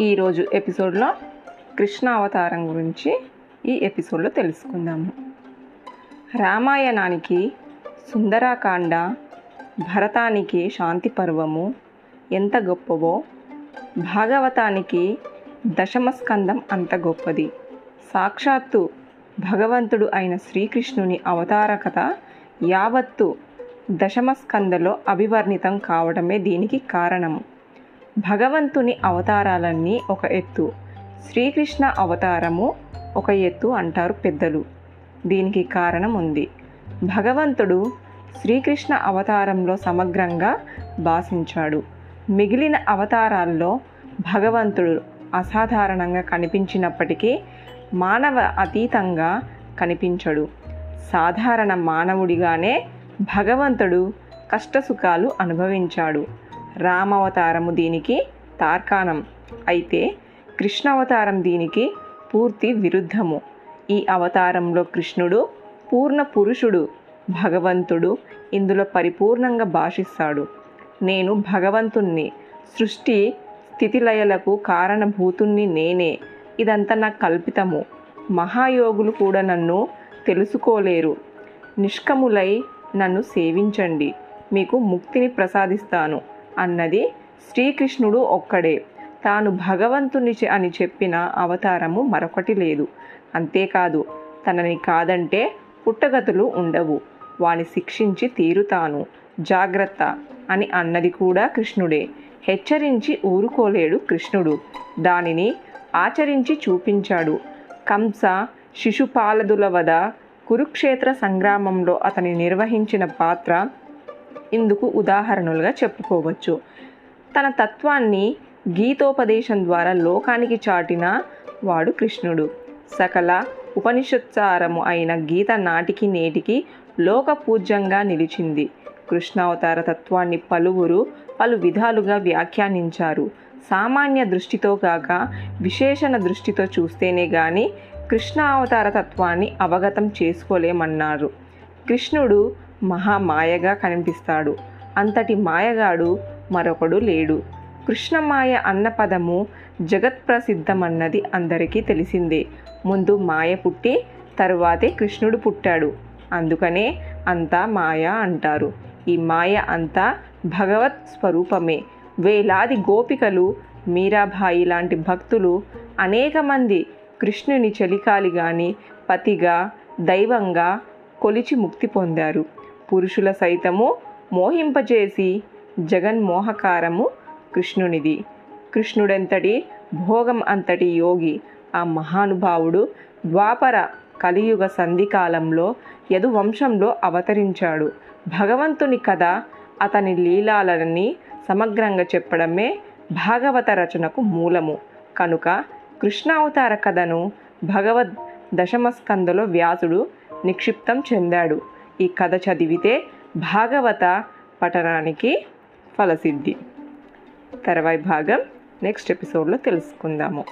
ఈరోజు ఎపిసోడ్లో కృష్ణ అవతారం గురించి ఈ ఎపిసోడ్లో తెలుసుకుందాము. రామాయణానికి సుందరాకాండ భరతానికి శాంతి పర్వము ఎంత గొప్పవో భాగవతానికి దశమస్కందం అంత గొప్పది. సాక్షాత్తు భగవంతుడు అయిన శ్రీకృష్ణుని అవతార కథ యావత్తు దశమస్కందలో అభివర్ణితం కావడమే దీనికి కారణము. భగవంతుని అవతారాలన్నీ ఒక ఎత్తు. శ్రీకృష్ణ అవతారము ఒక ఎత్తు అంటారు పెద్దలు. దీనికి కారణం ఉంది భగవంతుడు శ్రీకృష్ణ అవతారంలో సమగ్రంగా భాషించాడు. మిగిలిన అవతారాల్లో భగవంతుడు అసాధారణంగా కనిపించినప్పటికీ మానవ అతీతంగా కనిపించడు. సాధారణ మానవుడిగానే భగవంతుడు కష్టసుఖాలు అనుభవించాడు. రామావతారము దీనికి తార్కాణం. అయితే కృష్ణావతారం దీనికి పూర్తి విరుద్ధము. ఈ అవతారంలో కృష్ణుడు పూర్ణ పురుషుడు భగవంతుడు ఇందులో పరిపూర్ణంగా భాషిస్తాడు. నేను భగవంతుణ్ణి సృష్టి స్థితిలయలకు కారణభూతుణ్ణి నేనే. ఇదంతా నా కల్పితము. మహాయోగులు కూడా నన్ను తెలుసుకోలేరు. నిష్కములై నన్ను సేవించండి. మీకు ముక్తిని ప్రసాదిస్తాను. అన్నది శ్రీకృష్ణుడు ఒక్కడే. తాను భగవంతుని అని చెప్పిన అవతారము మరొకటి లేదు. అంతేకాదు తనని కాదంటే పుట్టగతులు ఉండవు. వాని శిక్షించి తీరుతాను. జాగ్రత్త అని అన్నది కూడా కృష్ణుడే. హెచ్చరించి ఊరుకోలేడు కృష్ణుడు. దానిని ఆచరించి చూపించాడు. కంస శిశుపాలదుల వద కురుక్షేత్ర సంగ్రామంలో అతని నిర్వహించిన పాత్ర ఇందుకు ఉదాహరణలుగా చెప్పుకోవచ్చు. తన తత్వాన్ని గీతోపదేశం ద్వారా లోకానికి చాటిన వాడు కృష్ణుడు. సకల ఉపనిషత్సారము అయిన గీత నాటికి నేటికి లోక పూజ్యంగా నిలిచింది. కృష్ణావతార తత్వాన్ని పలువురు పలు విధాలుగా వ్యాఖ్యానించారు. సామాన్య దృష్టితో కాక విశేషణ దృష్టితో చూస్తేనే కానీ కృష్ణ అవతార తత్వాన్ని అవగతం చేసుకోలేమన్నారు. కృష్ణుడు మహామాయగా కనిపిస్తాడు. అంతటి మాయగాడు మరొకడు లేడు. కృష్ణమాయ అన్న పదము జగత్ప్రసిద్ధమన్నది అందరికీ తెలిసిందే. ముందు మాయ పుట్టి తరువాతే కృష్ణుడు పుట్టాడు. అందుకనే అంతా మాయ అంటారు. ఈ మాయ అంతా భగవత్ స్వరూపమే. వేలాది గోపికలు మీరాబాయి లాంటి భక్తులు అనేక మంది కృష్ణుని చలికాలి కానీ పతిగా దైవంగా కొలిచి ముక్తి పొందారు. పురుషుల సైతము మోహింపజేసి జగన్మోహకారము కృష్ణునిది. కృష్ణుడెంతటి భోగం అంతటి యోగి ఆ మహానుభావుడు ద్వాపర కలియుగ సంధికాలంలో యదువంశంలో అవతరించాడు. భగవంతుని కథ అతని లీలాలని సమగ్రంగా చెప్పడమే భాగవత రచనకు మూలము. కనుక కృష్ణావతార కథను భగవద్ దశమస్కందలో వ్యాసుడు నిక్షిప్తం చెందాడు. ఈ కథ చదివితే భాగవత పఠనానికి ఫలసిద్ధి. తర్వాయి భాగం. నెక్స్ట్ ఎపిసోడ్లో తెలుసుకుందాము.